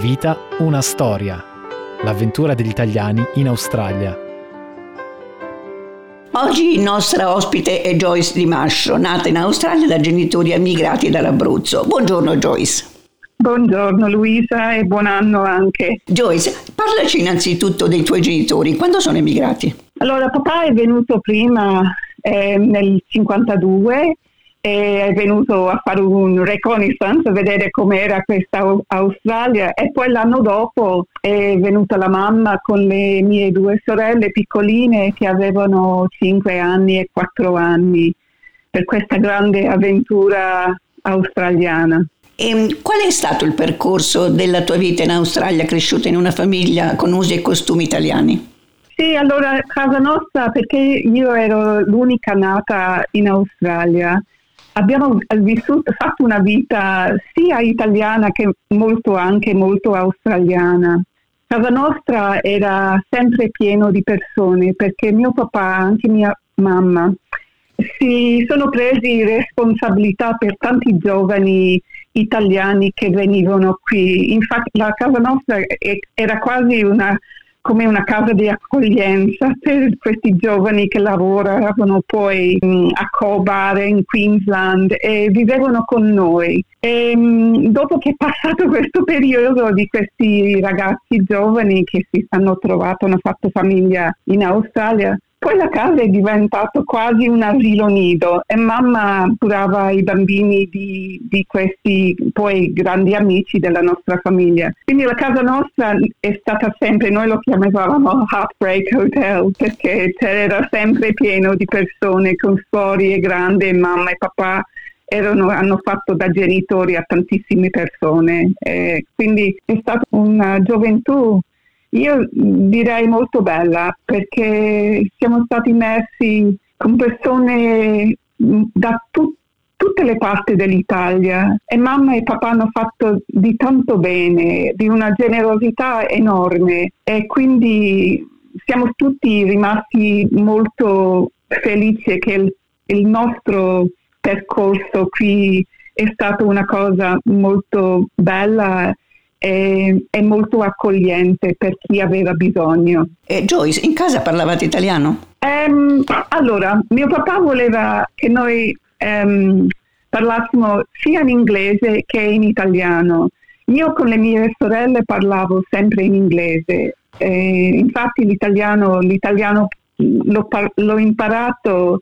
Una vita, una storia. L'avventura degli italiani in Australia. Oggi il nostra ospite è Joyce Di Mascio, nata in Australia da genitori emigrati dall'Abruzzo. Buongiorno Joyce. Buongiorno Luisa e buon anno anche. Joyce, parlaci innanzitutto dei tuoi genitori. Quando sono emigrati? Allora, papà è venuto prima eh, nel 52 è venuto a fare un reconnaissance, a vedere com'era questa Australia e poi l'anno dopo è venuta la mamma con le mie due sorelle piccoline che avevano 5 anni e 4 anni per questa grande avventura australiana. E qual è stato il percorso della tua vita in Australia, cresciuta in una famiglia con usi e costumi italiani? Sì, allora casa nostra, perché io ero l'unica nata in Australia, abbiamo vissuto, fatto una vita sia italiana che molto anche molto australiana. Casa nostra era sempre pieno di persone perché mio papà, anche mia mamma, si sono presi responsabilità per tanti giovani italiani che venivano qui. Infatti la casa nostra era quasi una come una casa di accoglienza per questi giovani che lavoravano poi mh, a Cobar in Queensland e vivevano con noi. E, mh, dopo che è passato questo periodo di questi ragazzi giovani che si hanno trovato, hanno fatto famiglia in Australia, poi la casa è diventata quasi un asilo nido e mamma curava i bambini di, di, questi poi grandi amici della nostra famiglia. Quindi la casa nostra è stata sempre, noi lo chiamavamo Heartbreak Hotel perché c'era sempre pieno di persone con storie grandi, mamma e papà erano, hanno fatto da genitori a tantissime persone. E quindi è stata una gioventù io direi molto bella perché siamo stati messi con persone da tu- tutte le parti dell'Italia e mamma e papà hanno fatto di tanto bene, di una generosità enorme e quindi siamo tutti rimasti molto felici che il, il nostro percorso qui è stato una cosa molto bella è, è molto accogliente per chi aveva bisogno. E Joyce, in casa parlavate italiano? Um, allora, mio papà voleva che noi um, parlassimo sia in inglese che in italiano. Io con le mie sorelle parlavo sempre in inglese, e infatti l'italiano, l'italiano l'ho, l'ho, imparato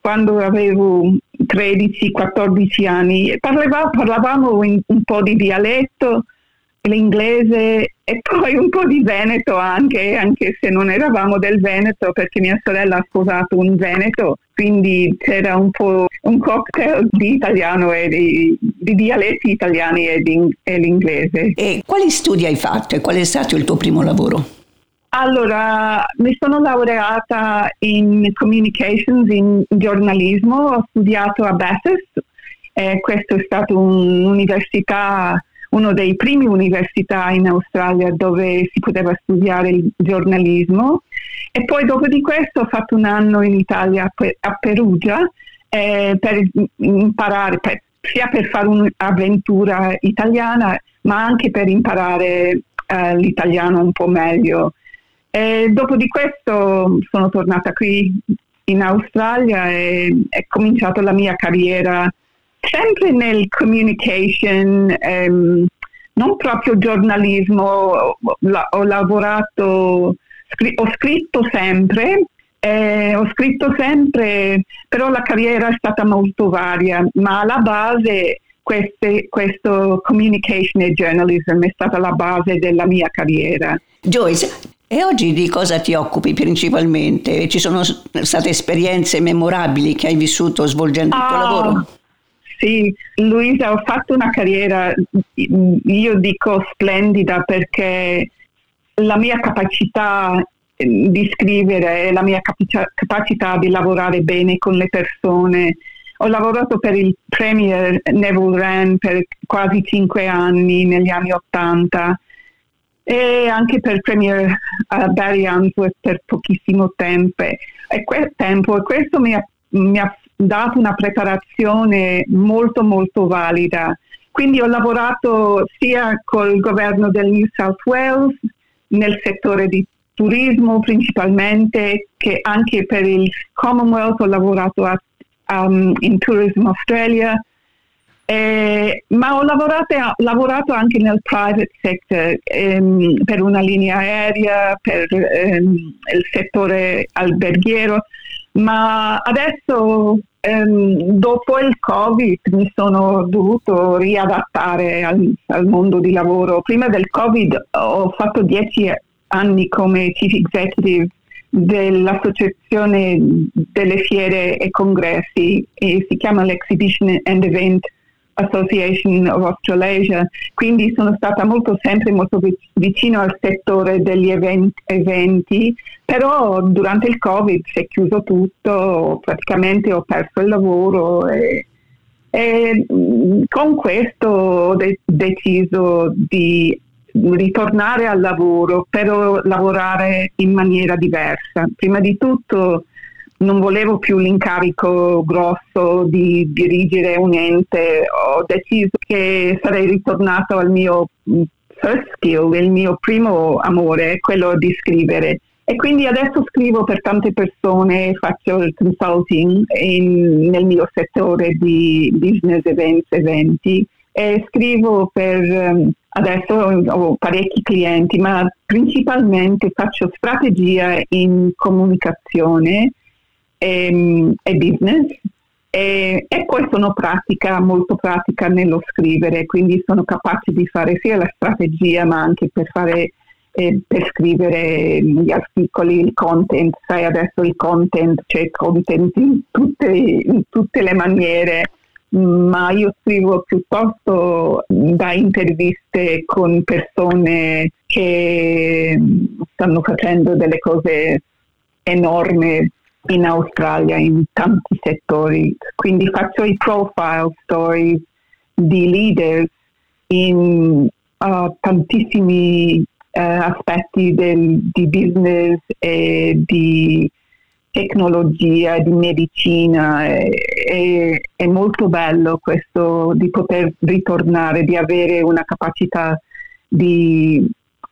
quando avevo 13-14 anni. Parlavamo, parlavamo in, un po' di dialetto, l'inglese e poi un po' di Veneto anche, anche se non eravamo del Veneto perché mia sorella ha sposato un Veneto, quindi c'era un po' un cocktail di italiano e di, di dialetti italiani e, di, e l'inglese. E quali studi hai fatto e qual è stato il tuo primo lavoro? Allora, mi sono laureata in communications, in giornalismo, ho studiato a Bathurst, e questa è stata un'università uno dei primi università in Australia dove si poteva studiare il giornalismo e poi dopo di questo ho fatto un anno in Italia a Perugia eh, per imparare, per, sia per fare un'avventura italiana ma anche per imparare eh, l'italiano un po' meglio. E dopo di questo sono tornata qui in Australia e è cominciata la mia carriera sempre nel communication, ehm, non proprio giornalismo, la, ho lavorato, scri- ho scritto sempre, eh, ho scritto sempre, però la carriera è stata molto varia, ma alla base queste, questo communication e journalism è stata la base della mia carriera. Joyce, e oggi di cosa ti occupi principalmente? Ci sono state esperienze memorabili che hai vissuto svolgendo il tuo ah, lavoro? Sì, Luisa, ho fatto una carriera, io dico splendida perché la mia capacità ehm, di scrivere e la mia capacità di lavorare bene con le persone. Ho lavorato per il Premier Neville Wren per quasi cinque anni negli anni Ottanta e anche per Premier uh, Barry Answorth per pochissimo tempo. E, que- tempo. e questo mi ha, mi ha dato una preparazione molto molto valida. Quindi ho lavorato sia col governo del New South Wales nel settore di turismo principalmente, che anche per il Commonwealth ho lavorato a, um, in Tourism Australia, eh, ma ho lavorato, lavorato, anche nel private sector ehm, per una linea aerea, per ehm, il settore alberghiero, ma adesso ehm, dopo il Covid mi sono dovuto riadattare al, al, mondo di lavoro. Prima del Covid ho fatto dieci anni come chief executive dell'associazione delle fiere e congressi e si chiama l'Exhibition and Event Association of Australasia, quindi sono stata molto sempre molto vicino al settore degli event, eventi, però durante il Covid si è chiuso tutto, praticamente ho perso il lavoro e, e mm, con questo ho de- deciso di ritornare al lavoro, però lavorare in maniera diversa. Prima di tutto non volevo più l'incarico grosso di dirigere un ente, ho deciso che sarei ritornato al mio first skill, il mio primo amore, quello di scrivere. E quindi adesso scrivo per tante persone, faccio il consulting in, nel mio settore di business events, eventi e scrivo per, ehm, adesso ho parecchi clienti, ma principalmente faccio strategia in comunicazione e, ehm, e business e, e, poi sono pratica, molto pratica nello scrivere, quindi sono capace di fare sia la strategia ma anche per fare eh, per scrivere gli articoli, il content, sai adesso il content, c'è content in tutte, in tutte le maniere, ma io scrivo piuttosto da interviste con persone che stanno facendo delle cose enormi in Australia in tanti settori. Quindi faccio i profile stories di leaders in uh, tantissimi uh, aspetti del, di business e di tecnologia, di medicina. E, è molto bello questo di poter ritornare, di avere una capacità di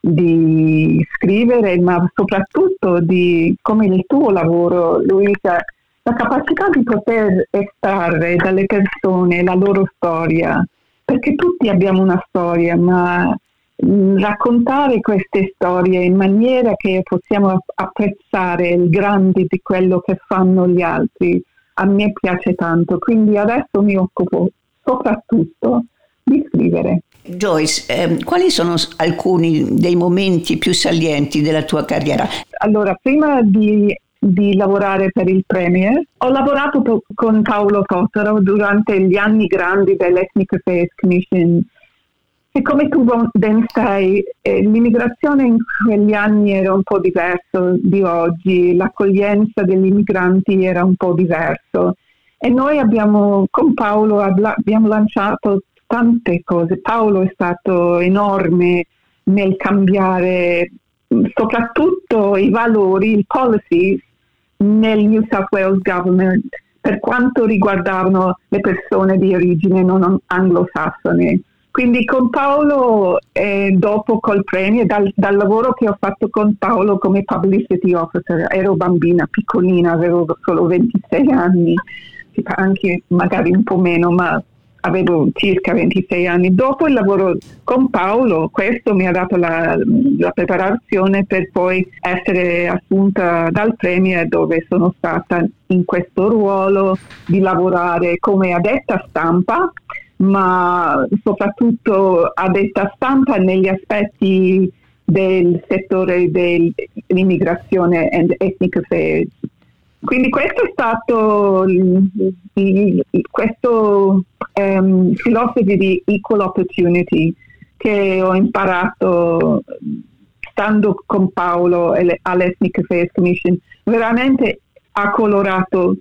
di scrivere, ma soprattutto di come il tuo lavoro, Luisa, la capacità di poter estrarre dalle persone la loro storia, perché tutti abbiamo una storia, ma mm, raccontare queste storie in maniera che possiamo apprezzare il grande di quello che fanno gli altri, a me piace tanto. Quindi adesso mi occupo soprattutto di scrivere. Joyce, eh, quali sono alcuni dei momenti più salienti della tua carriera? Allora, prima di, di lavorare per il Premier, ho lavorato po- con Paolo Cottero durante gli anni grandi dell'Ethnic Affairs Commission e come tu ben sai, eh, l'immigrazione in quegli anni era un po' diverso di oggi, l'accoglienza degli immigranti era un po' diverso e noi abbiamo, con Paolo abbiamo lanciato tante cose. Paolo è stato enorme nel cambiare soprattutto i valori, il policy nel New South Wales Government per quanto riguardavano le persone di origine non anglosassone. Quindi con Paolo, eh, dopo col premio, dal, dal, lavoro che ho fatto con Paolo come publicity officer, ero bambina, piccolina, avevo solo 26 anni, anche magari un po' meno, ma avevo circa 26 anni. Dopo il lavoro con Paolo, questo mi ha dato la, la preparazione per poi essere assunta dal Premier dove sono stata in questo ruolo di lavorare come addetta stampa, ma soprattutto addetta stampa negli aspetti del settore dell'immigrazione and ethnic affairs. Quindi questo è stato il, questo um, philosophy di equal opportunity che ho imparato stando con Paolo all'Ethnic Affairs Commission, veramente ha colorato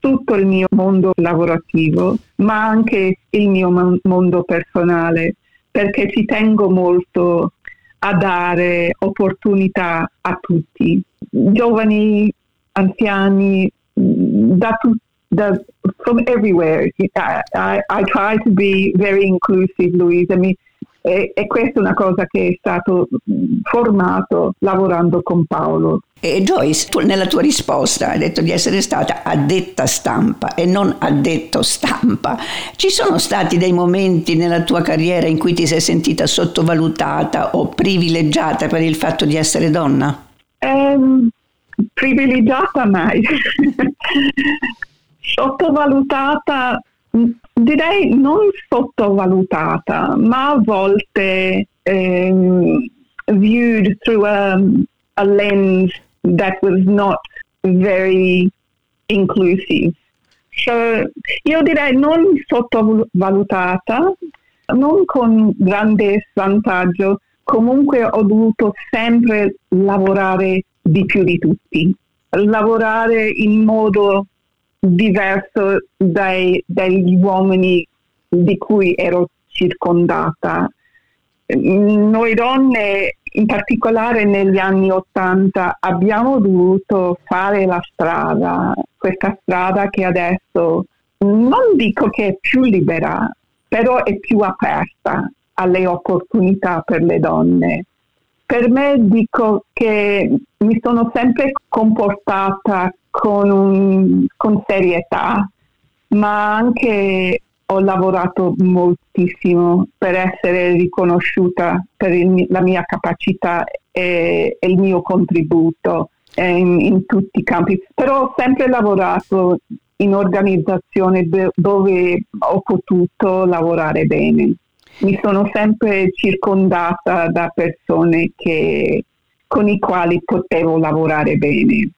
tutto il mio mondo lavorativo, ma anche il mio mondo personale, perché ci tengo molto a dare opportunità a tutti, giovani, anziani, da, tu- the, from everywhere. I, I, I, try to be very inclusive, Louisa. Mi, e, e, questa è una cosa che è stato formato lavorando con Paolo. E Joyce, tu nella tua risposta hai detto di essere stata addetta stampa e non addetto stampa. Ci sono stati dei momenti nella tua carriera in cui ti sei sentita sottovalutata o privilegiata per il fatto di essere donna? Um, privilegiata mai. Sottovalutata, direi non sottovalutata, ma a volte um, viewed through a, a lens that was not very inclusive. So, io direi non sottovalutata, non con grande svantaggio, comunque ho dovuto sempre lavorare di più di tutti, lavorare in modo diverso dai, dagli uomini di cui ero circondata. Noi donne, in particolare negli anni Ottanta, abbiamo dovuto fare la strada, questa strada che adesso non dico che è più libera, però è più aperta alle opportunità per le donne. Per me dico che mi sono sempre comportata con, un, con serietà, ma anche ho lavorato moltissimo per essere riconosciuta per il, la mia capacità e, e il mio contributo in, in, tutti i campi, però ho sempre lavorato in organizzazioni dove ho potuto lavorare bene mi sono sempre circondata da persone che, con i quali potevo lavorare bene.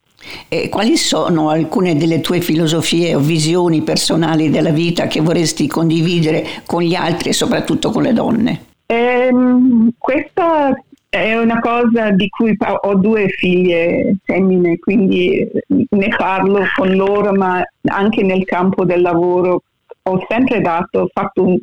E quali sono alcune delle tue filosofie o visioni personali della vita che vorresti condividere con gli altri e soprattutto con le donne? Ehm, questa è una cosa di cui ho due figlie femmine, quindi ne parlo con loro, ma anche nel campo del lavoro ho sempre dato, fatto un,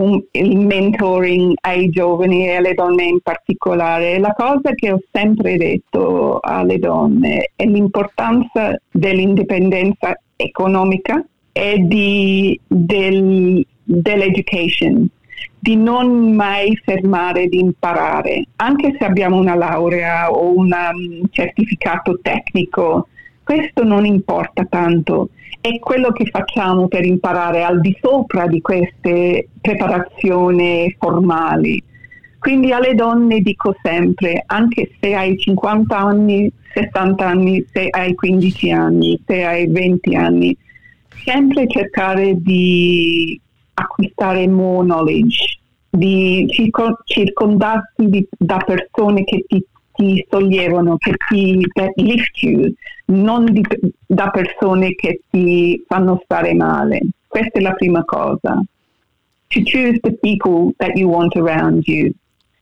un, il mentoring ai giovani e alle donne in particolare. La cosa che ho sempre detto alle donne è l'importanza dell'indipendenza economica e di, del, dell'education, di non mai fermare di imparare, anche se abbiamo una laurea o un um, certificato tecnico, questo non importa tanto è quello che facciamo per imparare al di sopra di queste preparazioni formali. Quindi alle donne dico sempre, anche se hai 50 anni, 60 anni, se hai 15 anni, se hai 20 anni, sempre cercare di acquistare more knowledge, di circondarsi di, da persone che ti ti sollevano, che ti lift you, non di, da persone che ti fanno stare male. Questa è la prima cosa. To choose the people that you want around you.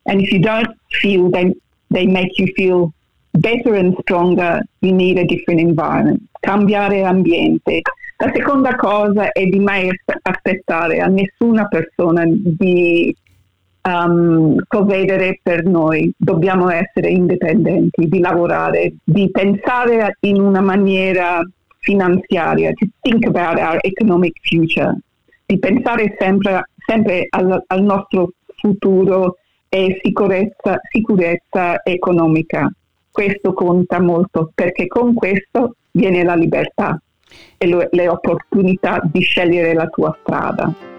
And if you don't feel they, they make you feel better and stronger, you need a different environment. Cambiare ambiente. La seconda cosa è di mai aspettare a nessuna persona di um, provvedere per noi, dobbiamo essere indipendenti, di lavorare, di pensare in una maniera finanziaria, to think about our economic future, di pensare sempre, sempre al, al nostro futuro e sicurezza, sicurezza economica. Questo conta molto perché con questo viene la libertà e le opportunità di scegliere la tua strada.